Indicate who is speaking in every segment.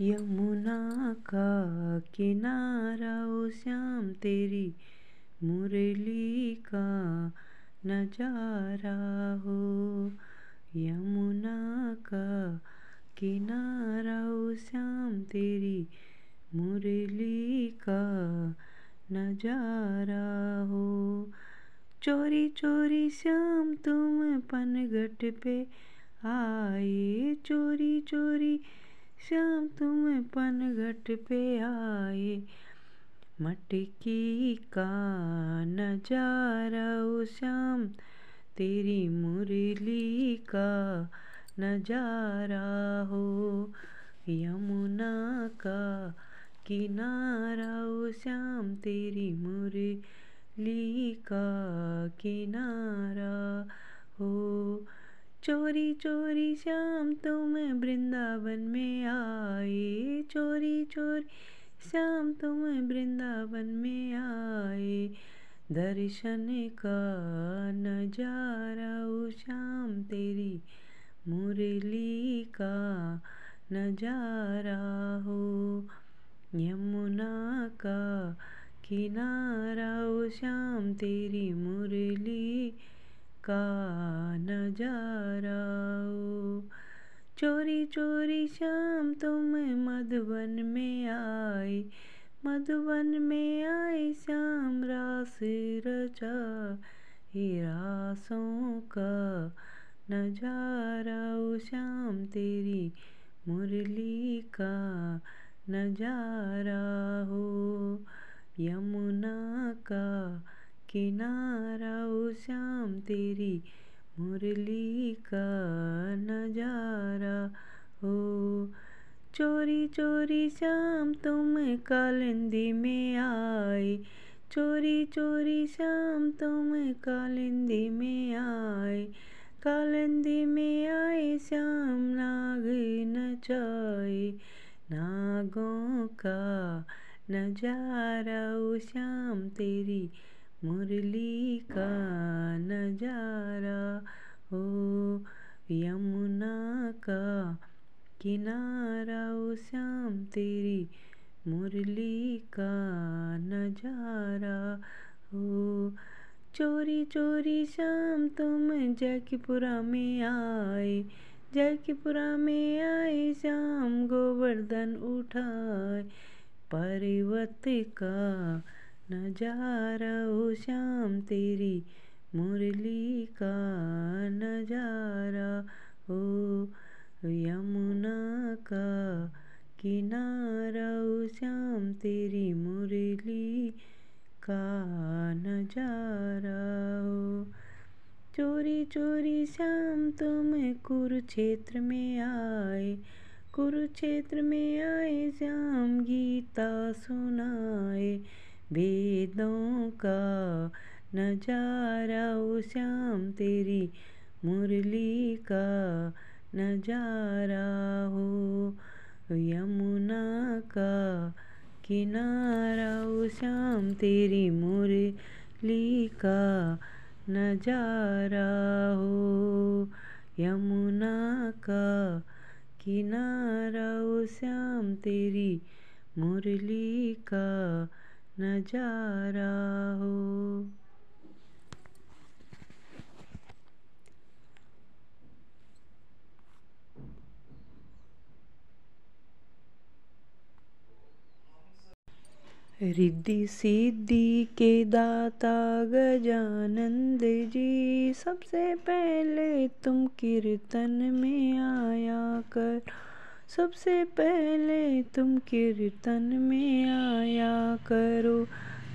Speaker 1: यमुना का किनारा, ओ श्याम तेरी मुरली का नज़ारा हो। यमुना का किनारा, ओ श्याम तेरी मुरली का नज़ारा हो। चोरी चोरी श्याम, तुम पनघट पे आए। चोरी चोरी श्याम तुम पनघट पे आए। मटकी का नज़ारा ओ श्याम, तेरी मुरली का नज़ारा हो। यमुना का किनारा ओ श्याम, तेरी मुरली का किनारा हो। चोरी चोरी श्याम तुम वृंदावन में आए। चोरी चोरी श्याम तुम वृंदावन में आए। दर्शन का नज़ारा ओ श्याम, तेरी मुरली का नज़ारा हो यमुना का किनारा ओ श्याम, तेरी मुरली का नज़ारा चोरी चोरी श्याम तुम मधुबन में आए मधुबन में आए श्याम रास रचा। रासों का नज़ारा श्याम तेरी मुरली का नज़ारा हो यमुना का किनारा ओ श्याम, तेरी मुरली का नज़ारा। हो चोरी चोरी श्याम, तुम कालिंदी में आए। चोरी चोरी श्याम, तुम कालिंदी में आए। कालिंदी में आए, श्याम नाग नचाए। नागों का नज़ारा, ओ श्याम, तेरी मुरली का नज़ारा हो यमुना का किनारा, ओ श्याम तेरी मुरली का नज़ारा हो चोरी चोरी श्याम तुम जयकीपुरा में आए जयकीपुरा में आए श्याम गोवर्धन उठाए, पर्वत का नज़ारा ओ श्याम तेरी मुरली का नज़ारा हो यमुना का, किनारा ओ श्याम तेरी मुरली का नज़ारा हो चोरी चोरी श्याम तुम कुरुक्षेत्र में आए, कुरुक्षेत्र में आए, श्याम गीता सुनाए। वेदों का नज़ारा ओ श्याम तेरी मुरली का नज़ारा हो। यमुना का किनारा ओ श्याम तेरी मुरली का नज़ारा हो। यमुना का किनारा ओ श्याम तेरी मुरली का नज़ारा हो। रिद्धि सिद्धि के दाता गजानंद जी, सबसे पहले तुम कीर्तन में आया कर। सबसे पहले तुम कीर्तन में आया करो।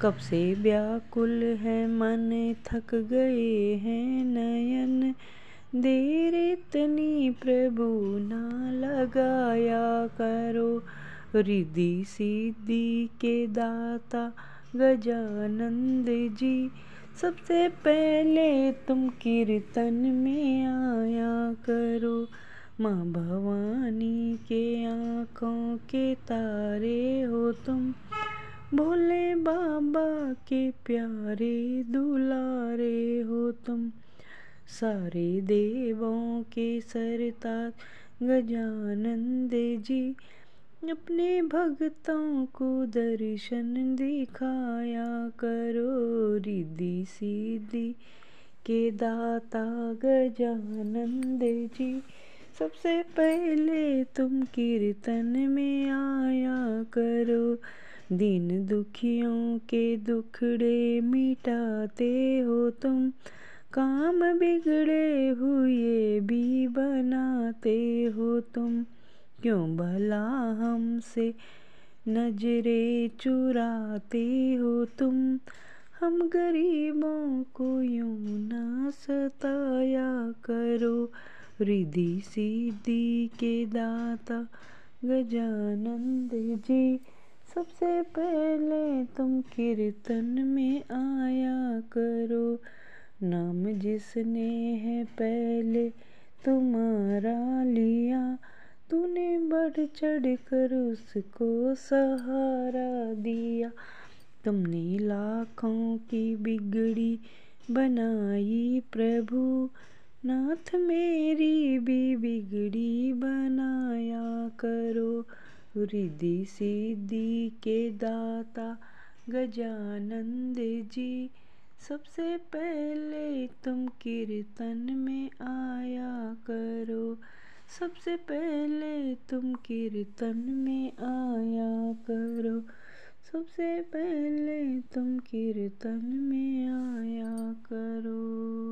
Speaker 1: कब से व्याकुल है मन, थक गए हैं नयन। देर इतनी प्रभु ना लगाया करो। रिद्धि सिद्धि के दाता गजानंद जी, सबसे पहले तुम कीर्तन में आया करो। माँ भवानी के आँखों के तारे हो तुम। भोले बाबा के प्यारे दुलारे हो तुम। सारे देवों के सरताज गजानंद जी, अपने भक्तों को दर्शन दिखाया करो। रिद्धि सिद्धि के दाता गजानंद जी सबसे पहले तुम कीर्तन में आया करो। दिन दुखियों के दुखड़े मिटाते हो तुम। काम बिगड़े हुए भी बनाते हो तुम। क्यों भला हमसे नजरे चुराते हो तुम? हम गरीबों को यूँ ना सताया करो। रिधि सिद्धि के दाता, गजानंद जी। सबसे पहले तुम कीर्तन में आया करो। नाम जिसने है पहले तुम्हारा लिया। तूने बढ़ चढ़ कर उसको सहारा दिया। तुमने लाखों की बिगड़ी बनाई प्रभु। नाथ मेरी भी बिगड़ी बनाया करो। रिद्धि सिद्धि के दाता गजानंद जी, सबसे पहले तुम कीर्तन में आया करो। सबसे पहले तुम कीर्तन में आया करो। सबसे पहले तुम कीर्तन में आया करो।